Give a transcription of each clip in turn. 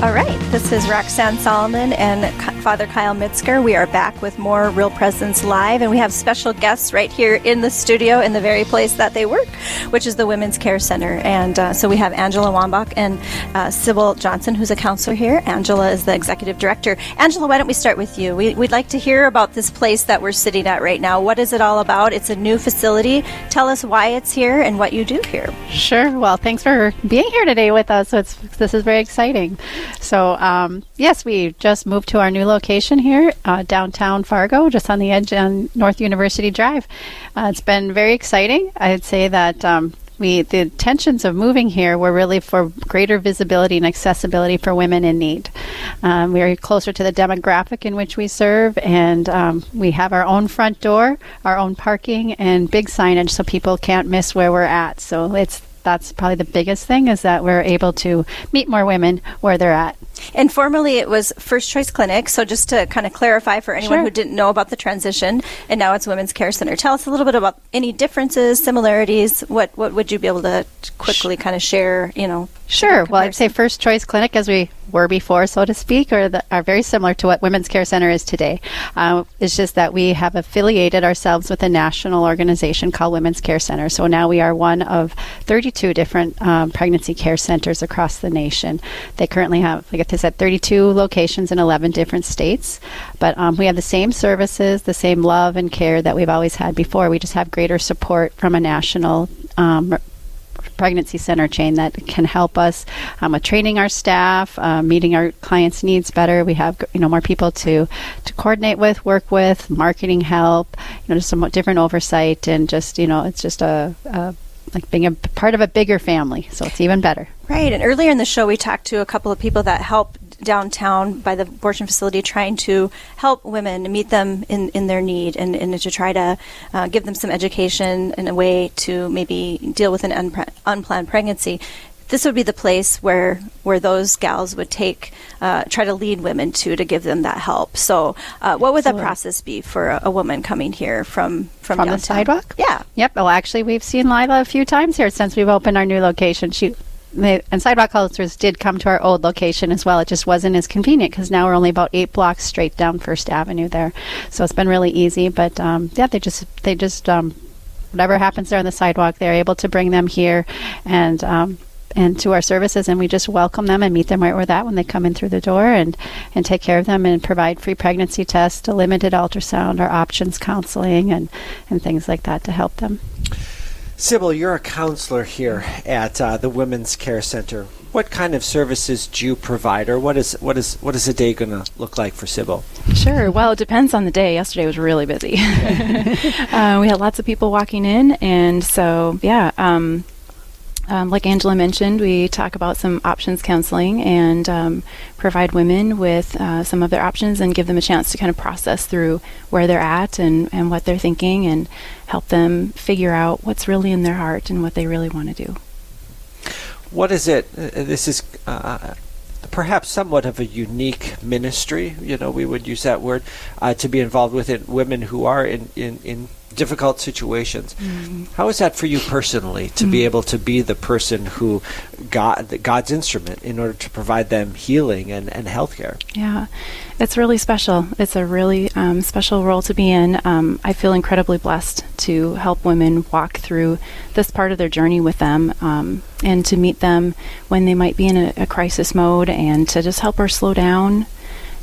All right, this is Roxanne Salonen and Father Kyle Metzger. We are back with more Real Presence Live, and we have special guests right here in the studio in the very place that they work, which is the Women's Care Center. And uh, so we have Angela Wambach and uh, Sybil Johnson, who's a counselor here. Angela is the executive director. Angela, why don't we start with you? We, would like to hear about this place that we're sitting at right now. What is it all about? It's a new facility. Tell us why it's here and what you do here. Sure. Well, thanks for being here today with us. It's, this is very exciting. So, um, yes, we just moved to our new location here, uh, downtown Fargo, just on the edge on North University Drive. Uh, it's been very exciting. I'd say that um, we the intentions of moving here were really for greater visibility and accessibility for women in need. Um, we are closer to the demographic in which we serve, and um, we have our own front door, our own parking, and big signage so people can't miss where we're at. So it's that's probably the biggest thing is that we're able to meet more women where they're at. And formerly it was First Choice Clinic. So just to kind of clarify for anyone sure. who didn't know about the transition, and now it's Women's Care Center. Tell us a little bit about any differences, similarities. What what would you be able to quickly kind of share? You know. Sure. Well, I'd say First Choice Clinic, as we were before, so to speak, or are very similar to what Women's Care Center is today. Uh, it's just that we have affiliated ourselves with a national organization called Women's Care Center. So now we are one of 32 different um, pregnancy care centers across the nation. They currently have, like I said, 32 locations in 11 different states. But um, we have the same services, the same love and care that we've always had before. We just have greater support from a national um, pregnancy center chain that can help us um, with training our staff, uh, meeting our clients' needs better. We have you know more people to to coordinate with, work with, marketing help, you know, just some different oversight, and just you know, it's just a, a like being a part of a bigger family. So it's even better. Right. And earlier in the show, we talked to a couple of people that help downtown by the abortion facility trying to help women meet them in, in their need and, and to try to uh, give them some education and a way to maybe deal with an unpre- unplanned pregnancy this would be the place where where those gals would take uh, try to lead women to to give them that help. So, uh, what would Absolutely. that process be for a, a, woman coming here from from, from the sidewalk? Yeah. Yep. Well, actually, we've seen Lila a few times here since we've opened our new location. She and sidewalk counselors did come to our old location as well. It just wasn't as convenient because now we're only about eight blocks straight down First Avenue there, so it's been really easy. But um, yeah, they just they just um, whatever happens there on the sidewalk, they're able to bring them here and. Um, and to our services, and we just welcome them and meet them right where that when they come in through the door, and and take care of them and provide free pregnancy tests, a limited ultrasound, or options counseling, and and things like that to help them. Sybil, you're a counselor here at uh, the Women's Care Center. What kind of services do you provide, or what is what is what is a day going to look like for Sybil? Sure. Well, it depends on the day. Yesterday was really busy. uh, we had lots of people walking in, and so yeah. Um, um, like Angela mentioned, we talk about some options counseling and um, provide women with uh, some of their options and give them a chance to kind of process through where they're at and, and what they're thinking and help them figure out what's really in their heart and what they really want to do. What is it? Uh, this is uh, perhaps somewhat of a unique ministry. You know, we would use that word uh, to be involved with it. Women who are in, in, in difficult situations. Mm-hmm. How is that for you personally to mm-hmm. be able to be the person who God God's instrument in order to provide them healing and, and health care? Yeah, it's really special. It's a really um, special role to be in. Um, I feel incredibly blessed to help women walk through this part of their journey with them um, and to meet them when they might be in a, a crisis mode and to just help her slow down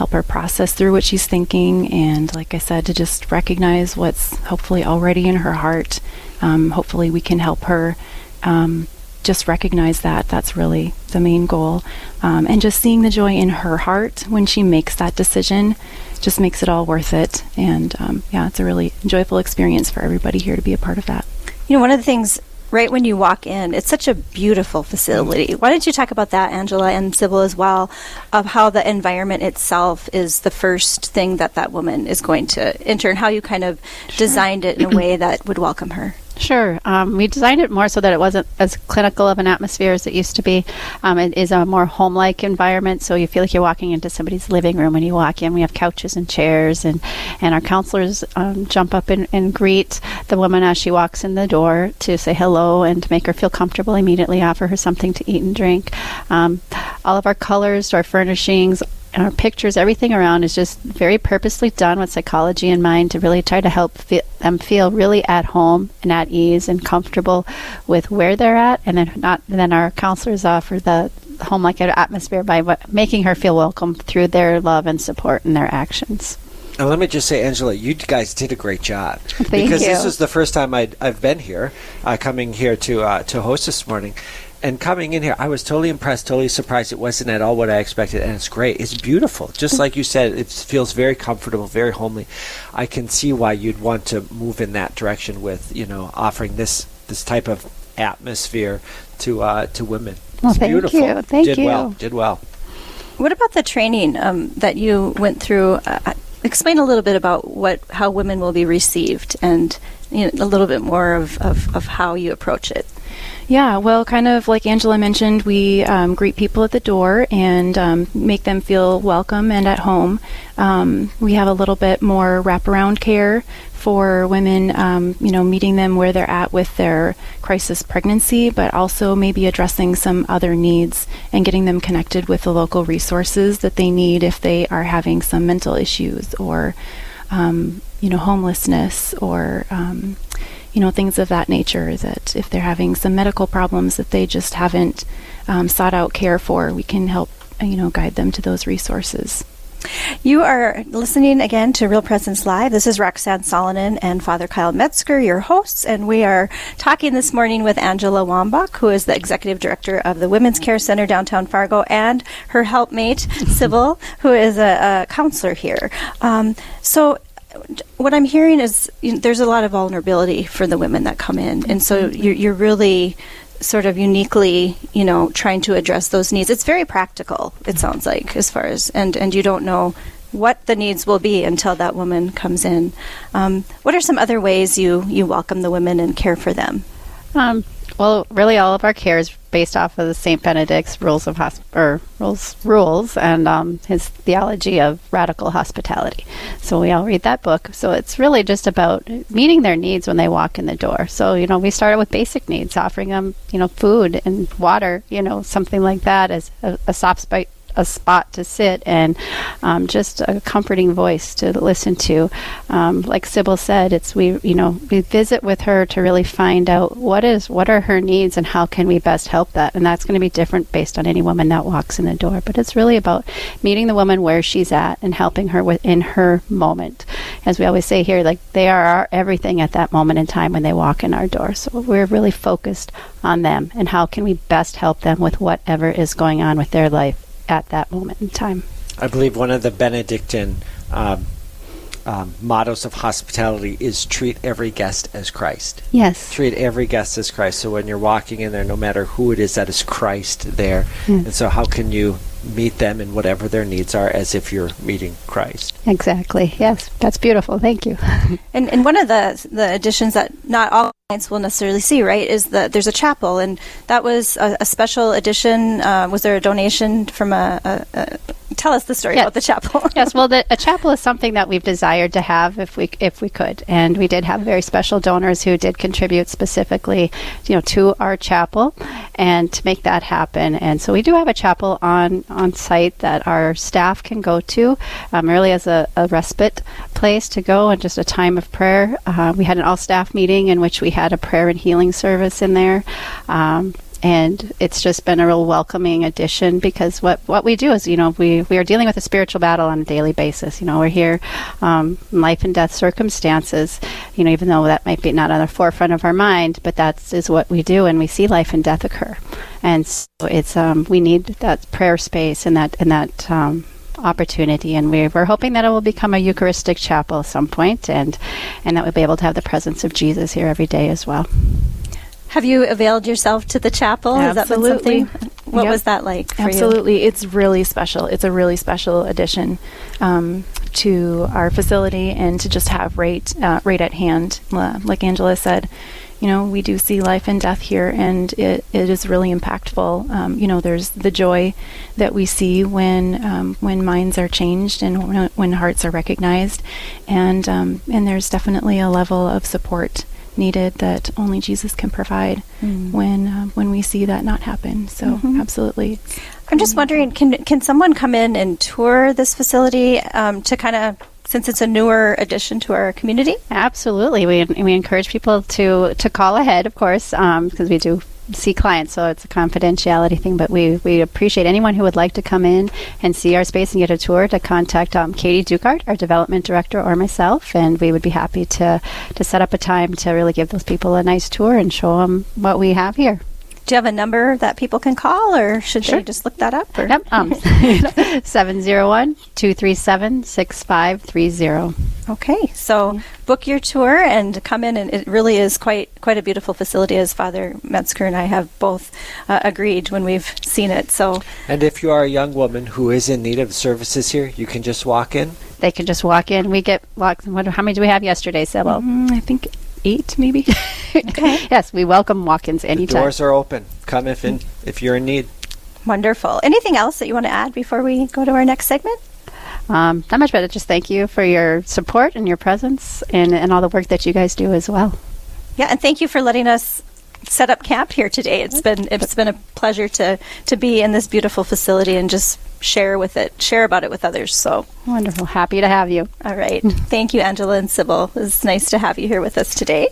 help her process through what she's thinking, and like I said, to just recognize what's hopefully already in her heart. Um, hopefully, we can help her um, just recognize that. That's really the main goal. Um, and just seeing the joy in her heart when she makes that decision just makes it all worth it. And um, yeah, it's a really joyful experience for everybody here to be a part of that. You know, one of the things right when you walk in. It's such a beautiful facility. Why don't you talk about that, Angela and Sybil, as well, of how the environment itself is the first thing that that woman is going to enter and how you kind of sure. designed it in a way that would welcome her? Sure. Um, we designed it more so that it wasn't as clinical of an atmosphere as it used to be. Um, it is a more home like environment, so you feel like you're walking into somebody's living room when you walk in. We have couches and chairs, and, and our counselors um, jump up and, and greet the woman as she walks in the door to say hello and to make her feel comfortable, immediately offer her something to eat and drink. Um, all of our colors, our furnishings, our pictures, everything around is just very purposely done with psychology in mind to really try to help fe- them feel really at home and at ease and comfortable with where they're at. And then not then our counselors offer the home-like atmosphere by what, making her feel welcome through their love and support and their actions. Now, let me just say, Angela, you guys did a great job. Thank because you. this is the first time i have been here, uh, coming here to uh, to host this morning and coming in here, I was totally impressed, totally surprised. It wasn't at all what I expected, and it's great. It's beautiful, just like you said. It feels very comfortable, very homely. I can see why you'd want to move in that direction with, you know, offering this this type of atmosphere to uh, to women. Well, it's thank beautiful. you. Thank did you. Did well. Did well. What about the training um, that you went through? Uh, explain a little bit about what how women will be received, and you know, a little bit more of, of, of how you approach it. Yeah, well, kind of like Angela mentioned, we um, greet people at the door and um, make them feel welcome and at home. Um, we have a little bit more wraparound care for women, um, you know, meeting them where they're at with their crisis pregnancy, but also maybe addressing some other needs and getting them connected with the local resources that they need if they are having some mental issues or, um, you know, homelessness or um, you know, things of that nature. That if they're having some medical problems that they just haven't um, sought out care for, we can help, you know, guide them to those resources. You are listening again to Real Presence Live. This is Roxanne Salonen and Father Kyle Metzger, your hosts, and we are talking this morning with Angela Wambach, who is the executive director of the Women's Care Center downtown Fargo, and her helpmate, Sybil, who is a, a counselor here. Um, so, what I'm hearing is you know, there's a lot of vulnerability for the women that come in, and so you're, you're really sort of uniquely, you know, trying to address those needs. It's very practical. It sounds like as far as and and you don't know what the needs will be until that woman comes in. Um, what are some other ways you you welcome the women and care for them? Um, well, really, all of our care is based off of the Saint Benedict's rules of hosp- or rules rules and um, his theology of radical hospitality. So we all read that book. So it's really just about meeting their needs when they walk in the door. So you know, we started with basic needs, offering them you know food and water, you know, something like that as a, a soft spot a spot to sit and um, just a comforting voice to listen to. Um, like Sybil said, it's we you know we visit with her to really find out what is what are her needs and how can we best help that, and that's going to be different based on any woman that walks in the door. But it's really about meeting the woman where she's at and helping her within her moment. As we always say here, like they are our everything at that moment in time when they walk in our door. So we're really focused on them and how can we best help them with whatever is going on with their life at that moment in time. I believe one of the Benedictine um, um, mottos of hospitality is treat every guest as Christ. Yes. Treat every guest as Christ. So when you're walking in there, no matter who it is, that is Christ there. Mm. And so, how can you meet them in whatever their needs are as if you're meeting Christ? Exactly. Yes. That's beautiful. Thank you. And and one of the the additions that not all clients will necessarily see, right, is that there's a chapel, and that was a, a special addition. Uh, was there a donation from a, a, a tell us the story Yes. about the chapel. yes, well, the, a chapel is something that we've desired to have if we if we could, and we did have very special donors who did contribute specifically, you know, to our chapel, and to make that happen. And so we do have a chapel on on site that our staff can go to, um, really as a, a respite place to go and just a time of prayer. Uh, we had an all staff meeting in which we had a prayer and healing service in there. Um, and it's just been a real welcoming addition because what, what we do is you know we, we are dealing with a spiritual battle on a daily basis. You know we're here um, in life and death circumstances you know even though that might be not on the forefront of our mind but that is what we do and we see life and death occur. And so it's um, we need that prayer space and that and that um, opportunity. And we're, we're hoping that it will become a eucharistic chapel at some point and and that we'll be able to have the presence of jesus here every day as well Have you availed yourself to the chapel? Has that been Absolutely. something? What Yep. was that like for you? Absolutely, it's really special. It's a really special addition um, to our facility, and to just have right uh, right at hand, like Angela said. you know, we do see life and death here, and it, it is really impactful. Um, you know, there's the joy that we see when um, when minds are changed and when, when hearts are recognized, and um, and there's definitely a level of support needed that only Jesus can provide Mm. when uh, when we see that not happen. So Mhm. absolutely, I'm just wondering, can can someone come in and tour this facility um, to kind of, since it's a newer addition to our community? Absolutely. We, we encourage people to, to call ahead, of course, because we do see clients, so it's a confidentiality thing. But we, we appreciate anyone who would like to come in and see our space and get a tour to contact um, Katie Dukart, our development director, or myself, and we would be happy to, to set up a time to really give those people a nice tour and show them what we have here. Do you have a number that people can call, or should Sure. they just look that up? Or? Yep, um, 701 237 6530. Okay, so book your tour and come in, and it really is quite quite a beautiful facility, as Father Metzger and I have both uh, agreed when we've seen it. So And if you are a young woman who is in need of services here, you can just walk in. They can just walk in. We get walk. What, how many do we have yesterday, Sybil? Mm, I think eight maybe. okay, Yes, we welcome walk-ins The anytime. doors are open. Come if in, if you're in need. wonderful. Anything else that you want to add before we go to our next segment? Um, not much better. Just thank you for your support and your presence and, and all the work that you guys do as well. Yeah, and thank you for letting us set up camp here today. It's been it's been a pleasure to to be in this beautiful facility and just share with it, share about it with others. So, Wonderful. Happy to have you. all right, thank you, Angela and Sybil. It's nice to have you here with us today.